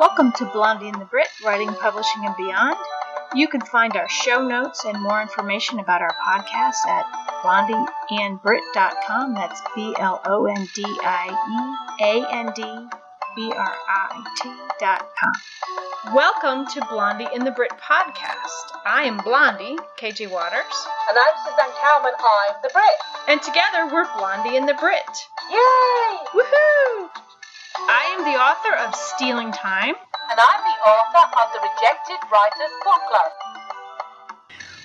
Welcome to Blondie and the Brit, Writing, Publishing, and Beyond. You can find our show notes and more information about our podcast at blondieandbrit.com. That's B L O N D I E A N D B R I T.com. Welcome to Blondie and the Brit podcast. I am Blondie, KJ Waters, And I'm Suzanne Kelman, I'm the Brit. and together we're Blondie and the Brit. Yay! Woohoo! I am the author of Stealing Time. And I'm the author of the Rejected Writers Book Club.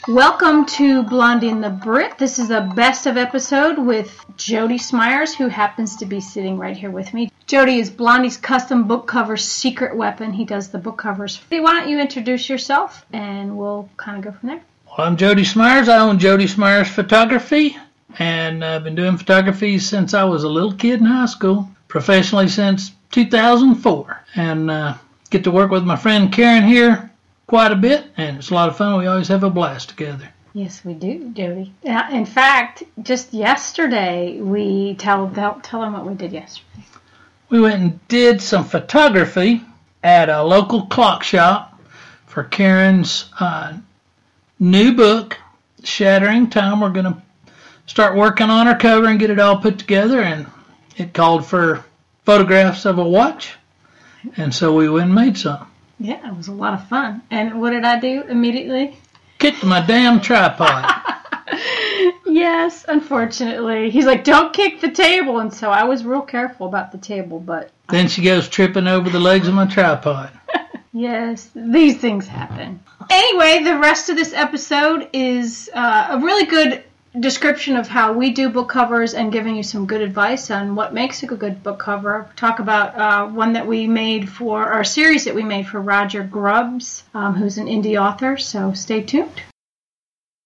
Welcome to Blondie and the Brit. This is a best of episode with Jody Smyers, who happens to be sitting right here with me. Jody is Blondie's custom book cover secret weapon. He does the book covers. Hey, Why don't you introduce yourself and we'll kind of go from there. Well, I'm Jody Smyers. I own Jody Smyers Photography, and I've been doing photography since I was a little kid in high school, professionally since 2004. And uh, get to work with my friend Karen here quite a bit, and it's a lot of fun. We always have a blast together. Yes, we do, Jody. In fact, just yesterday we tell tell, tell them what we did yesterday. We went and did some photography at a local clock shop for Karen's uh, new book, Shattering Time. We're going to start working on our cover and get it all put together. And it called for photographs of a watch. And so we went and made some. Yeah, it was a lot of fun. And what did I do immediately? Kicked my damn tripod. Yes, unfortunately. He's like, don't kick the table. And so I was real careful about the table, but then she goes tripping over the legs of my tripod. yes, these things happen. Anyway, the rest of this episode is uh, a really good description of how we do book covers and giving you some good advice on what makes a good book cover. Talk about uh, one that we made for our series that we made for Roger Grubbs, um, who's an indie author. So stay tuned.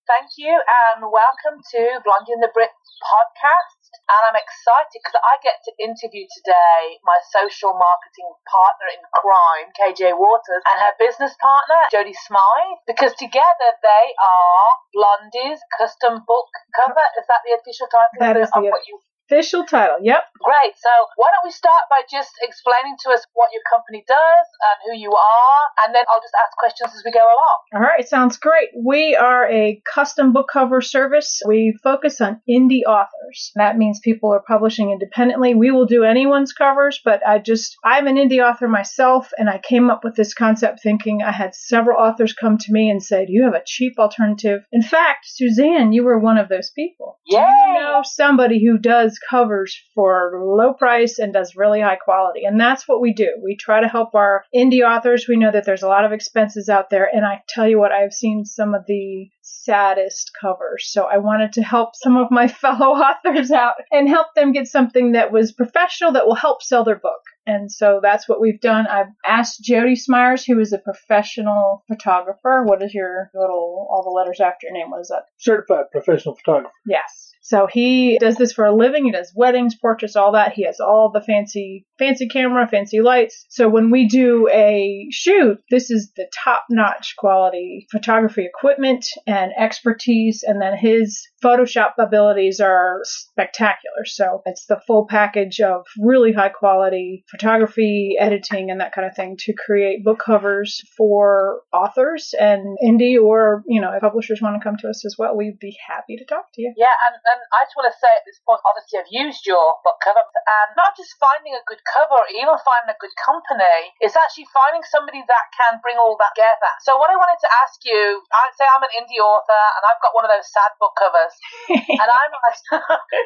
Thank you and welcome to Blondie and the Brit podcast. And I'm excited because I get to interview today my social marketing partner in crime, KJ Waters, and her business partner, Jody Smyers, because together they are Blondie's custom book cover. Is that the official title That of, the what you Official title. Yep. Great. So why don't we start by just explaining to us what your company does and who you are, and then I'll just ask questions as we go along. All right. Sounds great. We are a custom book cover service. We focus on indie authors. That means people are publishing independently. We will do anyone's covers, but I just, I'm an indie author myself, and I came up with this concept thinking I had several authors come to me and say, Do you have a cheap alternative? In fact, Suzanne, you were one of those people. Yay! you know somebody who does covers for low price and does really high quality. And that's what we do. We try to help our indie authors. We know that there's a lot of expenses out there. And I tell you what, I've seen some of the saddest covers. So I wanted to help some of my fellow authors out and help them get something that was professional that will help sell their book. And so that's what we've done. I've asked Jody Smyers, who is a professional photographer. What is your little, all the letters after your name? What is that? Certified professional photographer. Yes. So he does this for a living. He does weddings, portraits, all that. He has all the fancy, fancy camera, fancy lights. So when we do a shoot, this is the top notch quality photography equipment and expertise. And then his Photoshop abilities are spectacular. So it's the full package of really high quality photography, editing, and that kind of thing to create book covers for authors and indie or, you know, if publishers want to come to us as well, we'd be happy to talk to you. Yeah, and, and I just want to say at this point, obviously, I've used your book cover, and not just finding a good cover, even finding a good company, it's actually finding somebody that can bring all that together. So, what I wanted to ask you, I'd say I'm an indie author, and I've got one of those sad book covers, and I'm like,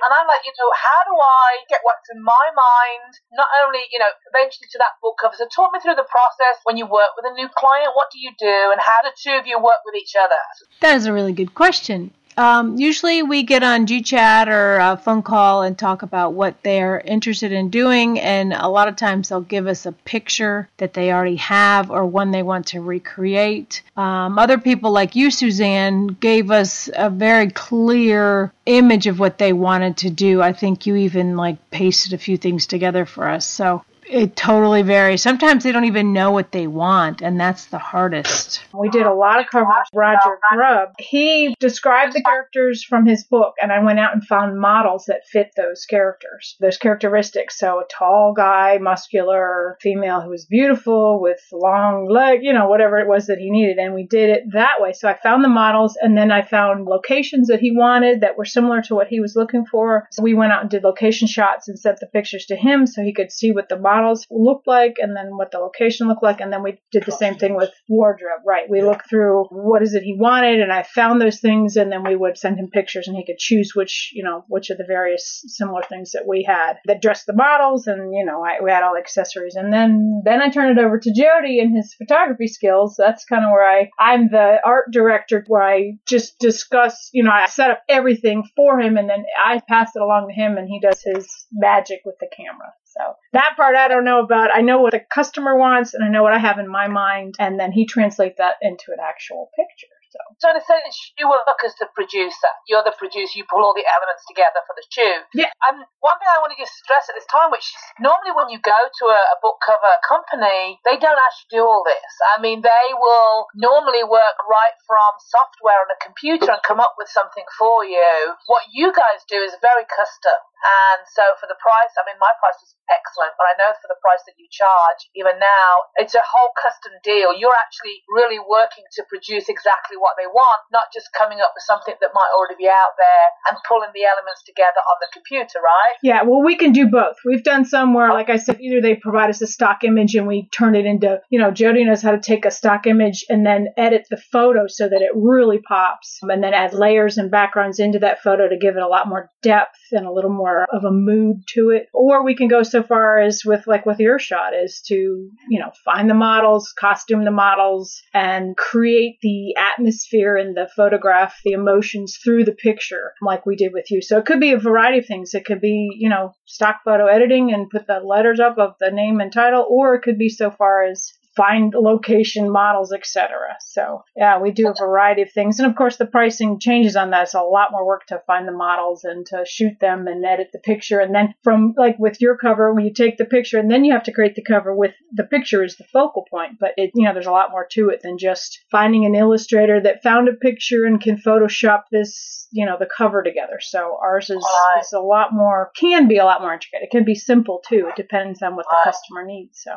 and I'm like, you know, how do I get what's in my mind, not only, you know, eventually to that book cover? So, talk me through the process when you work with a new client. What do you do, and how do two of you work with each other? That is a really good question. Um, usually we get on GChat or a phone call and talk about what they're interested in doing, and a lot of times they'll give us a picture that they already have or one they want to recreate. Um, other people like you, Suzanne, gave us a very clear image of what they wanted to do. I think you even like pasted a few things together for us. So it totally varies. Sometimes they don't even know what they want, and that's the hardest. We did a lot of covers. Roger Grubb. He described the characters from his book, and I went out and found models that fit those characters, those characteristics. So a tall guy, muscular, female who was beautiful with long leg, you know, whatever it was that he needed. And we did it that way. So I found the models, and then I found locations that he wanted that were similar to what he was looking for. So we went out and did location shots and sent the pictures to him so he could see what the models looked like and then what the location looked like. And then we did the same thing with wardrobe, right? We looked through what is it he wanted and I found those things and then we would send him pictures and he could choose which, you know, which of the various similar things that we had that dressed the models and, you know, I, we had all the accessories. And then, then I turned it over to Jody and his photography skills. That's kind of where I, I'm the art director where I just discuss, you know, I set up everything for him and then I pass it along to him and he does his magic with the camera. So that part I don't know about. I know what the customer wants and I know what I have in my mind and then he translates that into an actual picture. So. So in a sense, you work as the producer. You're the producer. You pull all the elements together for the shoot. Yeah. And one thing I want to just stress at this time, which is normally when you go to a, a book cover company, they don't actually do all this. I mean, they will normally work right from software on a computer and come up with something for you. What you guys do is very custom. And so for the price, I mean, my price is excellent, but I know for the price that you charge, even now, it's a whole custom deal. You're actually really working to produce exactly what they want, not just coming up with something that might already be out there and pulling the elements together on the computer, right? Yeah, well, we can do both. We've done some where, like I said, either they provide us a stock image and we turn it into, you know, Jody knows how to take a stock image and then edit the photo so that it really pops and then add layers and backgrounds into that photo to give it a lot more depth and a little more of a mood to it. Or we can go so far as with, like with your shot, is to, you know, find the models, costume the models, and create the atmosphere in the photograph, the emotions through the picture, like we did with you. So it could be a variety of things. It could be, you know, stock photo editing and put the letters up of the name and title, or it could be so far as find location models, etc. So yeah, we do a variety of things, and of course the pricing changes on that. It's a lot more work to find the models and to shoot them and edit the picture, and then from like with your cover, when you take the picture and then you have to create the cover with the picture as the focal point. But it, you know, there's a lot more to it than just finding an illustrator that found a picture and can Photoshop this, you know, the cover together. So ours is, Right. is a lot more, can be a lot more intricate. It can be simple too. It depends on what the Right. customer needs. So.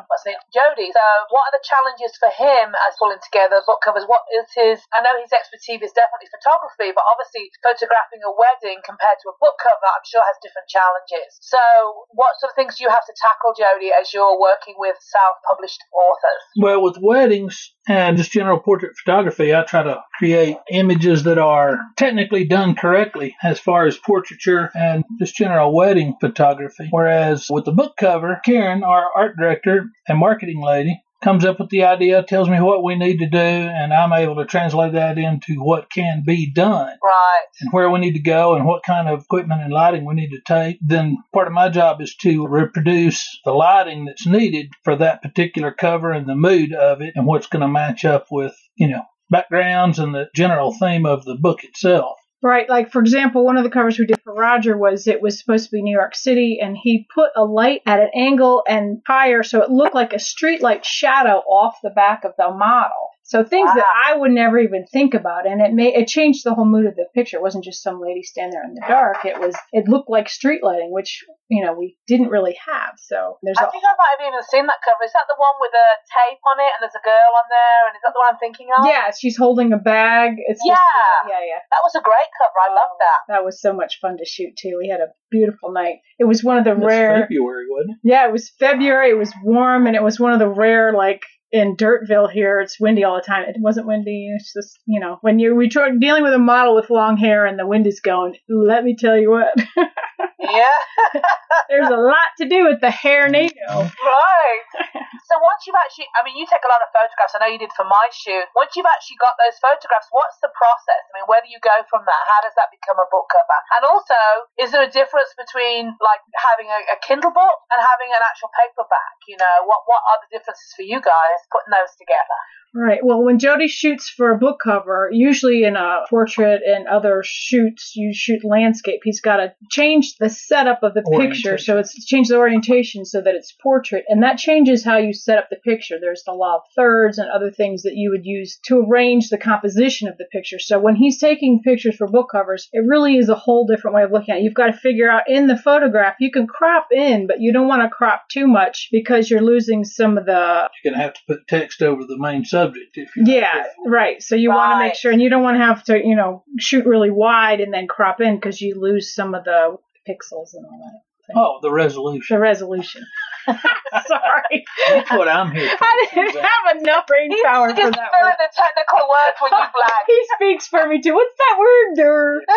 Jody. So, what are the challenges for him as pulling together book covers? What is his? I know his expertise is definitely photography, but obviously photographing a wedding compared to a book cover, I'm sure has different challenges. So, what sort of things do you have to tackle, Jody, as you're working with self-published authors? Well, with weddings and just general portrait photography, I try to create images that are technically done correctly as far as portraiture and just general wedding photography. Whereas with the book cover, Karen, our art director and marketing lady, comes up with the idea, tells me what we need to do, and I'm able to translate that into what can be done Right. and where we need to go and what kind of equipment and lighting we need to take. Then part of my job is to reproduce the lighting that's needed for that particular cover and the mood of it and what's going to match up with, you know, backgrounds and the general theme of the book itself. Right, like for example, one of the covers we did for Roger was it was supposed to be New York City, and he put a light at an angle and higher so it looked like a streetlight shadow off the back of the model. So things that I would never even think about, and it made it changed the whole mood of the picture. It wasn't just some lady standing there in the dark. It was it looked like street lighting, which you know we didn't really have. So there's I a think I might have even seen that cover. Is that the one with a tape on it and there's a girl on there? And is that the one I'm thinking of? yeah, she's holding a bag. It's just- Yeah. yeah, yeah. That was a great cover. I love that. That was so much fun to shoot too. We had a beautiful night. It was one of the That's rare. February, wasn't it? Yeah, it was February. It was warm, and it was one of the rare like in Dirtville here. It's windy all the time. It wasn't windy. It's just you know when you're we try dealing with a model with long hair and the wind is going. Let me tell you what, Yeah. there's a lot to do with the hair mm. NATO. right. So once you've actually, I mean, you take a lot of photographs. I know you did for my shoot. Once you've actually got those photographs, what's the process? I mean, where do you go from that? How does that become a book cover? And also, is there a difference between like having a, a Kindle book and having an actual paperback? You know, what what are the differences for you guys putting those together? Right. Well, when Jody shoots for a book cover, usually in a portrait and other shoots, you shoot landscape. He's got to change the setup of the picture, so it's change the orientation so that it's portrait, and that changes how you set up the picture. There's the law of thirds and other things that you would use to arrange the composition of the picture. So when he's taking pictures for book covers, it really is a whole different way of looking at it. You've got to figure out in the photograph, you can crop in, but you don't want to crop too much because you're losing some of the You're gonna have to put text over the main subject if you yeah, right. So you want to make sure, and you don't want to have to, you know, shoot really wide and then crop in because you lose some of the pixels and all that. Oh, the resolution. The resolution. Sorry. That's what I'm here for. I didn't Suzanne. have enough brain He's power for that filling word. the technical words when you blag. he speaks for me too. What's that word? Dur?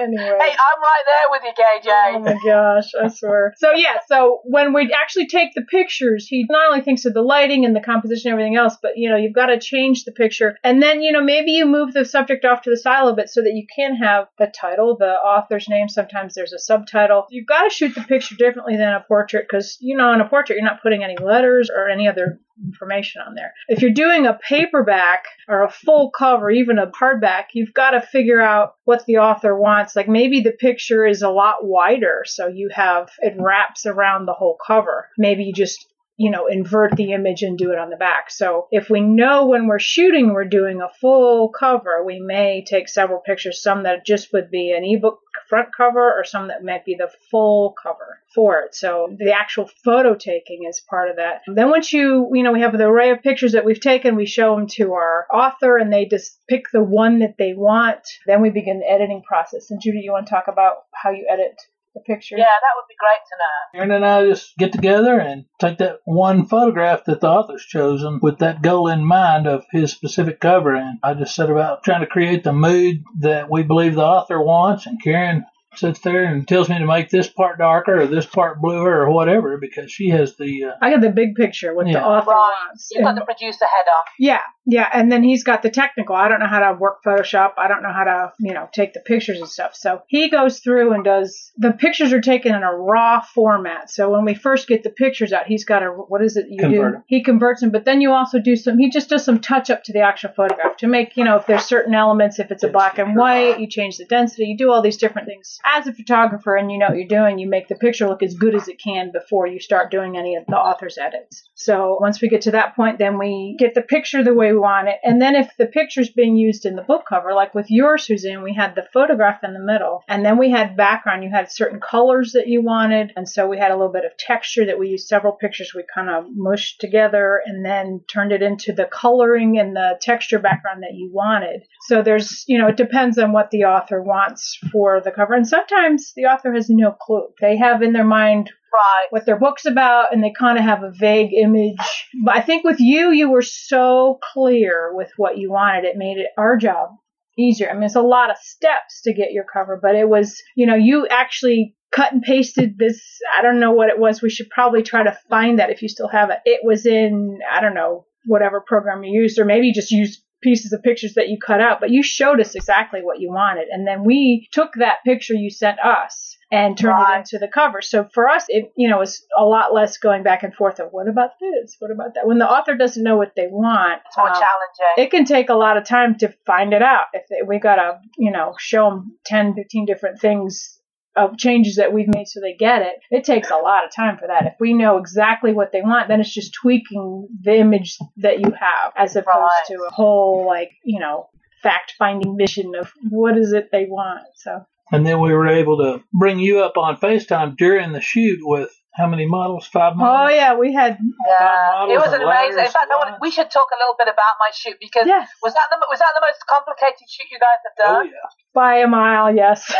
Anyway. Hey, I'm right there with you, KJ. Oh my gosh, I swear. So yeah, so when we actually take the pictures, he not only thinks of the lighting and the composition and everything else, but you know, you've got to change the picture. And then, you know, maybe you move the subject off to the side a little bit so that you can have the title, the author's name. Sometimes there's a subtitle. You've got to shoot the picture differently than a portrait because, you know, in a portrait, you're not putting any letters or any other information on there. If you're doing a paperback or a full cover, even a hardback, you've got to figure out what the author wants. Like maybe the picture is a lot wider, so you have it wraps around the whole cover. Maybe you just you know, invert the image and do it on the back. So if we know when we're shooting we're doing a full cover, we may take several pictures, some that just would be an ebook front cover or some that might be the full cover for it. So the actual photo taking is part of that. Then once you, you know, we have the array of pictures that we've taken, we show them to our author and they just pick the one that they want. Then we begin the editing process. And Judy, you want to talk about how you edit the picture? Yeah, that would be great to know. Aaron and I just get together and take that one photograph that the author's chosen with that goal in mind of his specific cover. And I just set about trying to create the mood that we believe the author wants. And Karen sits there and tells me to make this part darker or this part bluer or whatever because she has the. Uh, I got the big picture, what the author Right. You've got the producer head on. Yeah, yeah, and then he's got the technical. I don't know how to work Photoshop. I don't know how to, you know, take the pictures and stuff. So he goes through and does the pictures are taken in a raw format. So when we first get the pictures out, he's got a what is it you Convert do? He converts them, but then you also do some. He just does some touch up to the actual photograph to make, you know, if there's certain elements, if it's a black and white, you change the density, you do all these different things. As a photographer, and you know what you're doing, you make the picture look as good as it can before you start doing any of the author's edits. So once we get to that point, then we get the picture the way want it. And then if the picture's being used in the book cover, like with yours, Suzanne, we had the photograph in the middle, and then we had background. You had certain colors that you wanted, and so we had a little bit of texture that we used several pictures we kind of mushed together and then turned it into the coloring and the texture background that you wanted. So there's, you know, it depends on what the author wants for the cover. And sometimes the author has no clue. They have in their mind Right. what their book's about and they kind of have a vague image. But I think with you, you were so clear with what you wanted. It made it our job easier. I mean, it's a lot of steps to get your cover, but it was, you know, you actually cut and pasted this. I don't know what it was. We should probably try to find that if you still have it. It was in, I don't know, whatever program you used, or maybe you just used pieces of pictures that you cut out, but you showed us exactly what you wanted. And then we took that picture you sent us and turned Right. it into the cover. So for us, it, you know, it's a lot less going back and forth of what about this? What about that? When the author doesn't know what they want, It's more um, challenging. it can take a lot of time to find it out. If they, we gotta, you know, show them 10, 15 different things of changes that we've made so they get it, it takes a lot of time for that. If we know exactly what they want, then it's just tweaking the image that you have as opposed Right. to a whole, like, you know, fact finding mission of what is it they want. So, and then we were able to bring you up on FaceTime during the shoot with how many models? Five models? Oh yeah, we had, Yeah, models it was an amazing. In fact, I want, we should talk a little bit about my shoot because yes, was that the was that the most complicated shoot you guys have Oh, done? yeah. by a mile, yes.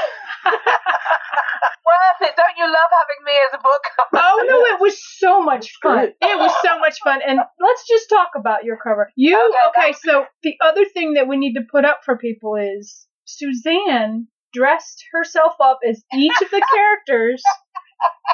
Worth it. Don't you love having me as a book? Oh no, it was so much fun. It was so much fun. And let's just talk about your cover. You Okay, okay, so the other thing that we need to put up for people is Suzanne dressed herself up as each of the characters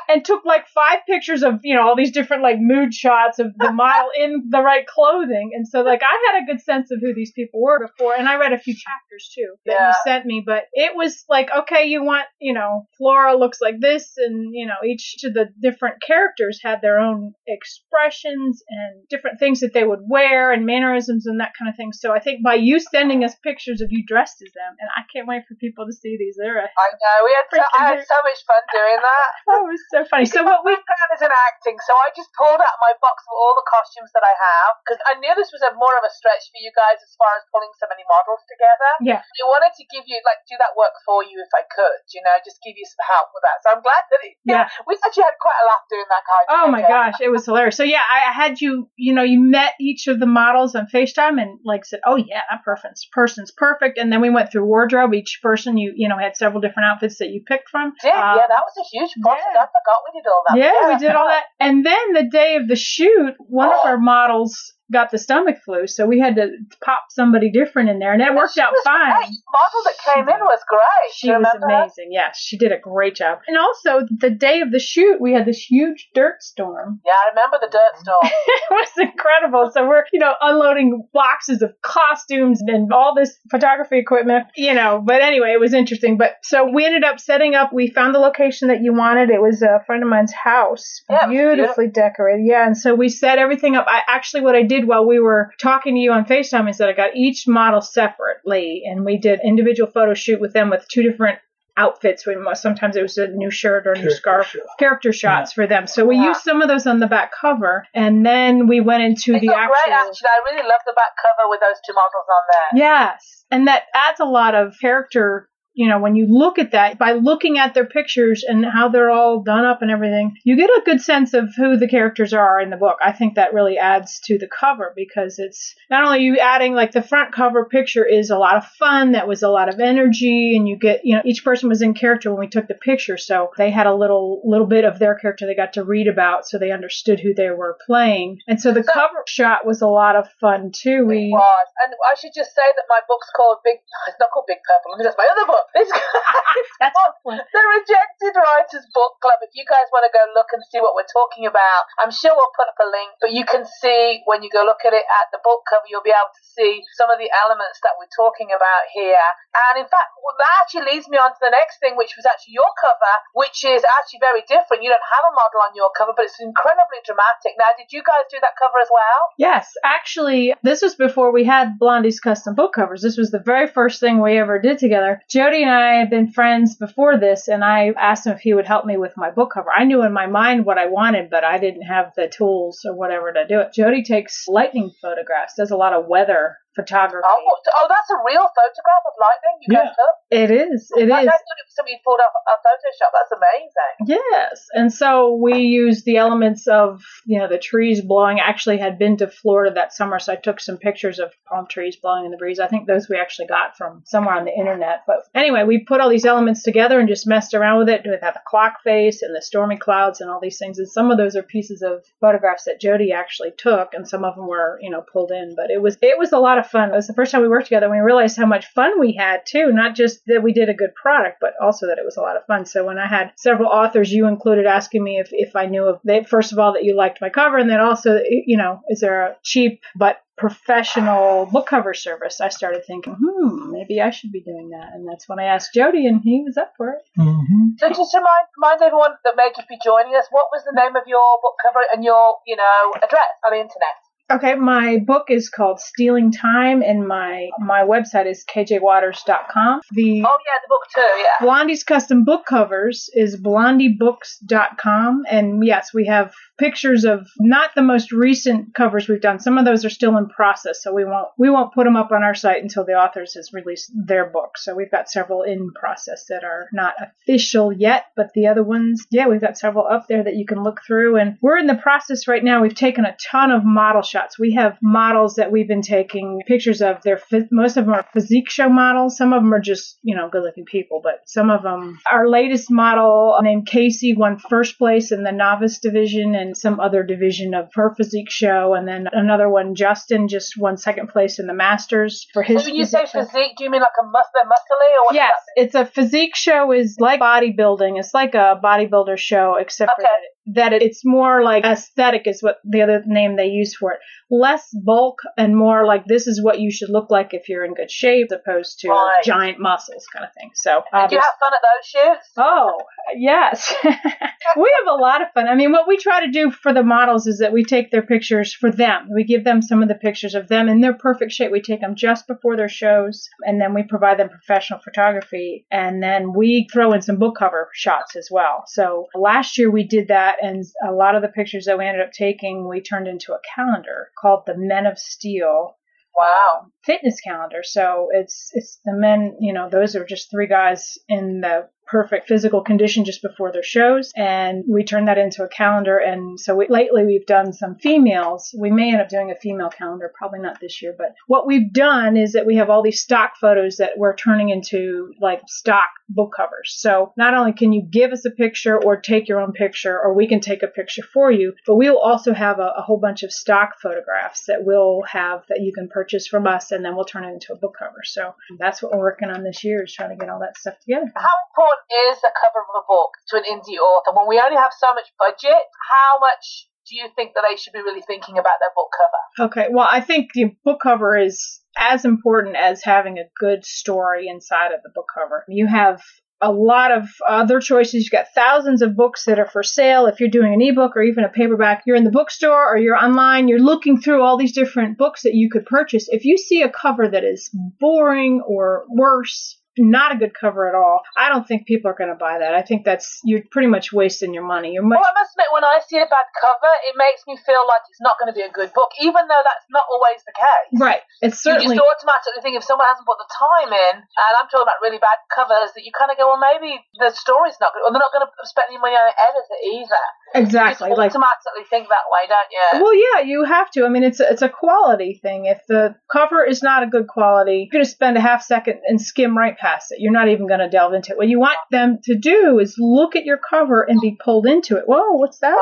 and took like five pictures of you know all these different like mood shots of the model in the right clothing and so like i had a good sense of who these people were before and i read a few chapters too that Yeah. you sent me but it was like okay you want you know flora looks like this and you know each of the different characters had their own expressions and different things that they would wear and mannerisms and that kind of thing so i think by you sending us pictures of you dressed as them and i can't wait for people to see these they're I know. We had so, I had so much fun doing that. oh, it was so funny so what we background is in acting, so I just pulled out my box of all the costumes that I have because I knew this was a more of a stretch for you guys as far as pulling so many models together. yeah I wanted to give you like do that work for you if I could, you know, just give you some help with that. So I'm glad that it, Yeah. we actually had quite a laugh doing that, guys. Oh my gosh, it was hilarious. So yeah, I I had you, you know, you met each of the models on FaceTime and like said, oh yeah, that person's person's perfect. And then we went through wardrobe. Each person, you, you know, had several different outfits that you picked from. Did, Um, yeah, that was a huge process. Yeah. I forgot we did all that. yeah, we did all that. And then the day of the shoot, one of Oh. our models got the stomach flu, so we had to pop somebody different in there, and it worked out fine. Great. The model that came in was great. She was amazing. Yes, she did a great job. And also, the day of the shoot, we had this huge dirt storm. Yeah, I remember the dirt storm. it was incredible. So we're, you know, unloading boxes of costumes and all this photography equipment, you know, but anyway, it was interesting. But so we ended up setting up, we found the location that you wanted. It was a friend of mine's house, Yeah, beautifully decorated. Yeah. And so we set everything up. I actually, what I did while we were talking to you on FaceTime is that I got each model separately and we did individual photo shoot with them with two different outfits. We sometimes it was a new shirt or a new Character scarf shot. character shots for them. So we Yeah. used some of those on the back cover, and then we went into They the look actual. great, actually. I really love the back cover with those two models on there. Yes, and that adds a lot of character. You know, when you look at that, by looking at their pictures and how they're all done up and everything, you get a good sense of who the characters are in the book. I think that really adds to the cover because it's not only you adding like the front cover picture is a lot of fun, that was a lot of energy, and you get, you know, each person was in character when we took the picture, so they had a little little bit of their character they got to read about, so they understood who they were playing, and so the cover shot was a lot of fun too. It We was. And I should just say that my book's called Big. It's not called Big Purple. I mean, that's my other book. It's That's called The Rejected Writers Book Club. If you guys want to go look and see what we're talking about, I'm sure we'll put up a link. But you can see when you go look at it at the book cover, you'll be able to see some of the elements that we're talking about here. And in fact, well, that actually leads me on to the next thing, which was actually your cover, which is actually very different. You don't have a model on your cover, but it's incredibly dramatic. Now, did you guys do that cover as well? Yes, actually, this was before we had Blondie's custom book covers. This was the very first thing we ever did together. Jody and I had been friends before this, and I asked him if he would help me with my book cover. I knew in my mind what I wanted, but I didn't have the tools or whatever to do it. Jody takes lightning photographs, does a lot of weather photography. Oh, oh, that's a real photograph of lightning you Yeah. guys took? It is. It I, I thought it was somebody pulled off a Photoshop. That's amazing. Yes. And so we used the elements of, you know, the trees blowing. I actually had been to Florida that summer, so I took some pictures of palm trees blowing in the breeze. I think those we actually got from somewhere on the internet. But anyway, we put all these elements together and just messed around with it. With the clock face and the stormy clouds and all these things. And some of those are pieces of photographs that Jody actually took, and some of them were, you know, pulled in. But it was it was a lot of fun. It was the first time we worked together. and We realized how much fun we had too. Not just that we did a good product, but also that it was a lot of fun. So when I had several authors, you included asking me if if I knew of they first of all that you liked my cover, and then also you know is there a cheap but professional book cover service? I started thinking, hmm, maybe I should be doing that, and that's when I asked Jody, and he was up for it. hmm So just remind, remind everyone that may just be joining us, what was the name of your book cover and your, you know, address on the internet? Okay, my book is called Stealing Time, and my my website is kjwaters.com. The Oh yeah, the book too, yeah. Blondie's custom book covers is blondiebooks.com. And yes, we have pictures of not the most recent covers we've done. Some of those are still in process, so we won't we won't put them up on our site until the authors has released their book. So we've got several in process that are not official yet, but the other ones, yeah, we've got several up there that you can look through. And we're in the process right now. We've taken a ton of model shots. We have models that we've been taking pictures of. They're most of them are physique show models. Some of them are just you know good looking people, but some of them. Our latest model named Casey won first place in the novice division and some other division of her physique show, and then another one, Justin, just won second place in the Masters for his. So when you say physique, do you mean like a muscle, muscly, or what? Yes, it's a physique show. Is like bodybuilding. It's like a bodybuilder show, except Okay. for that that it's more like aesthetic is what the other name they use for it. Less bulk and more like this is what you should look like if you're in good shape, as opposed to Right. giant muscles kind of thing. So Do you have fun at those shoots? Oh, yes. we have a lot of fun. I mean, what we try to do for the models is that we take their pictures for them. We give them some of the pictures of them in their perfect shape. We take them just before their shows, and then we provide them professional photography, and then we throw in some book cover shots as well. So last year we did that, and a lot of the pictures that we ended up taking, we turned into a calendar called the Men of Steel Wow. Um, fitness calendar. So it's it's the men, you know, those are just three guys in the perfect physical condition just before their shows and we turn that into a calendar. And so we, lately we've done some females. We may end up doing a female calendar probably not this year but what we've done is that we have all these stock photos that we're turning into like stock book covers. So not only can you give us a picture or take your own picture or we can take a picture for you but we will also have a, a whole bunch of stock photographs that we'll have that you can purchase from us and then we'll turn it into a book cover. So that's what we're working on this year is trying to get all that stuff together. How important is the cover of a book to an indie author when we only have so much budget? How much do you think that they should be really thinking about their book cover? Okay, well, I think the book cover is as important as having a good story inside of the book cover. You have a lot of other choices. You've got thousands of books that are for sale. If you're doing an ebook or even a paperback, you're in the bookstore or you're online, you're looking through all these different books that you could purchase. If you see a cover that is boring or worse, not a good cover at all, I don't think people are going to buy that. I think that's, you're pretty much wasting your money. You're much Well, I must admit, when I see a bad cover, it makes me feel like it's not going to be a good book, even though that's not always the case. right. It's certainly You just automatically think if someone hasn't put the time in, and I'm talking about really bad covers, that you kind of go, well, maybe the story's not good, or they're not going to spend any money on an editor either. exactly you like automatically think that way, don't you? Well, yeah, you have to. I mean, it's a, it's a quality thing. If the cover is not a good quality, you're going to spend a half second and skim right past it. You're not even going to delve into it. What you want them to do is look at your cover and be pulled into it. Whoa, what's that?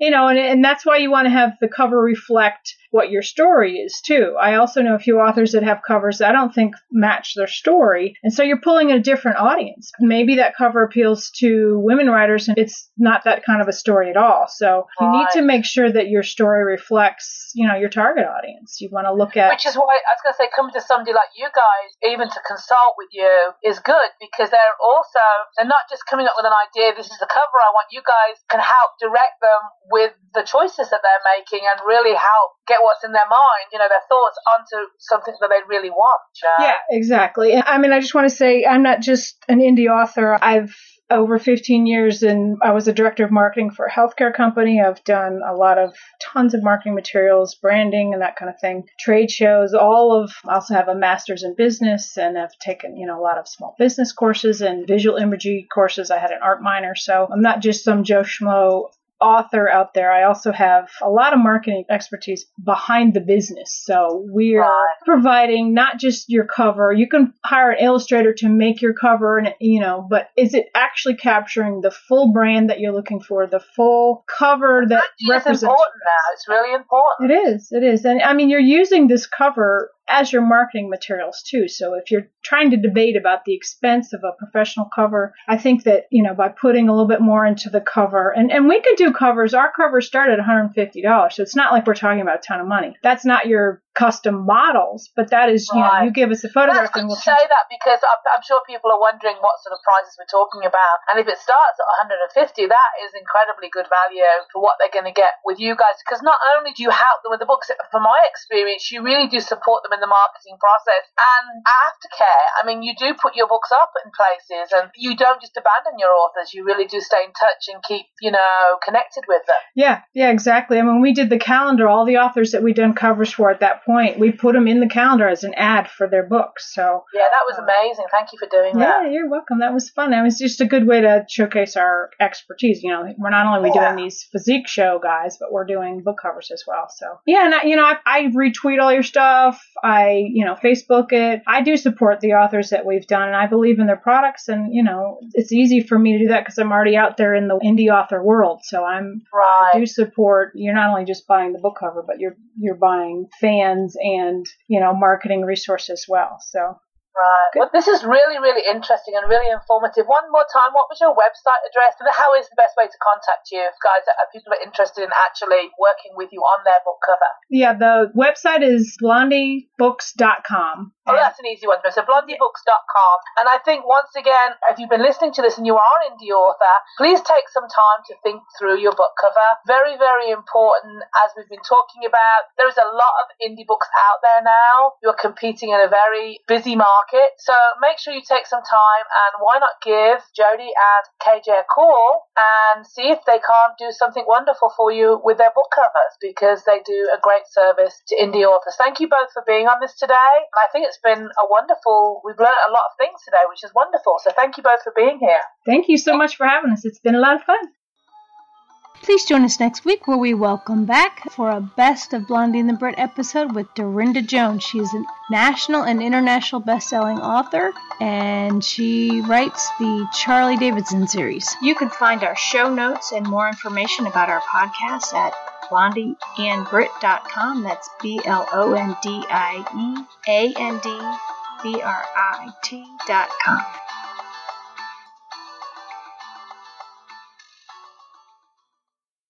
You know, and, and that's why you want to have the cover reflect what your story is too. I also know a few authors that have covers that I don't think match their story. And so you're pulling a different audience. Maybe that cover appeals to women writers and it's not that kind of a story at all. So you need to make sure that your story reflects, you know, your target audience. You want to look at Which is why I was going to say, coming to somebody like you guys, even to consult with you, is good because they're also, they're not just coming up with an idea, this is the cover I want. You guys can help direct them with the choices that they're making and really help get what's in their mind, you know, their thoughts onto something that they really want. Yeah, exactly. I mean, I just want to say I'm not just an indie author. I've over 15 years and I was a director of marketing for a healthcare company. I've done a lot of tons of marketing materials, branding and that kind of thing, trade shows, all of, I also have a master's in business and I've taken, you know, a lot of small business courses and visual imagery courses. I had an art minor. So I'm not just some Joe Schmo author out there. I also have a lot of marketing expertise behind the business. So we're Right. providing not just your cover. You can hire an illustrator to make your cover and you know, but is it actually capturing the full brand that you're looking for, the full cover that It's represents important now. It's really important. it is. It is. And I mean, you're using this cover as your marketing materials too. So if you're trying to debate about the expense of a professional cover, I think that, you know, by putting a little bit more into the cover and, and we could do covers. Our covers start at $150. So it's not like we're talking about a ton of money. That's not your custom models, but that is, you know, you give us a photograph that's good we'll to say that because I'm, I'm sure people are wondering what sort of prices we're talking about. And if it starts at 150, that is incredibly good value for what they're going to get with you guys. Because not only do you help them with the books, from my experience, you really do support them in the marketing process. And aftercare, I mean, you do put your books up in places and you don't just abandon your authors. You really do stay in touch and keep, you know, connected with them. Yeah, yeah, exactly. I mean, when we did the calendar, all the authors that we done covers for at that point, we put them in the calendar as an ad for their books. So Yeah, that was uh, amazing. Thank you for doing yeah, that. Yeah, you're welcome. That was fun. It was just a good way to showcase our expertise. You know, we're not only we Yeah. doing these physique show guys, but we're doing book covers as well. So yeah, and I, you know, I, I retweet all your stuff. I, you know, Facebook it. I do support the authors that we've done, and I believe in their products. And you know, it's easy for me to do that because I'm already out there in the indie author world. So I'm Right. do support. You're not only just buying the book cover, but you're you're buying fans and you know marketing resources as well. So Right. Good. Well, this is really, really interesting and really informative. One more time, what was your website address? And how is the best way to contact you if guys are people are interested in actually working with you on their book cover? yeah, the website is blondiebooks.com. Oh, that's an easy one. So blondiebooks.com. And I think once again, if you've been listening to this and you are an indie author, please take some time to think through your book cover. Very, very important. As we've been talking about, there is a lot of indie books out there now. You're competing in a very busy market. So make sure you take some time and why not give Jody and KJ a call and see if they can't do something wonderful for you with their book covers because they do a great service to indie authors. Thank you both for being on this today. I think it's been a wonderful, we've learned a lot of things today, which is wonderful. So thank you both for being here. Thank you so much for having us. It's been a lot of fun. Please join us next week where we welcome back for a Best of Blondie and the Brit episode with Darynda Jones. She is a national and international best-selling author, and she writes the Charley Davidson series. You can find our show notes and more information about our podcast at blondieandbrit.com. That's B-L-O-N-D-I-E A-N-D B-R-I-T dot com.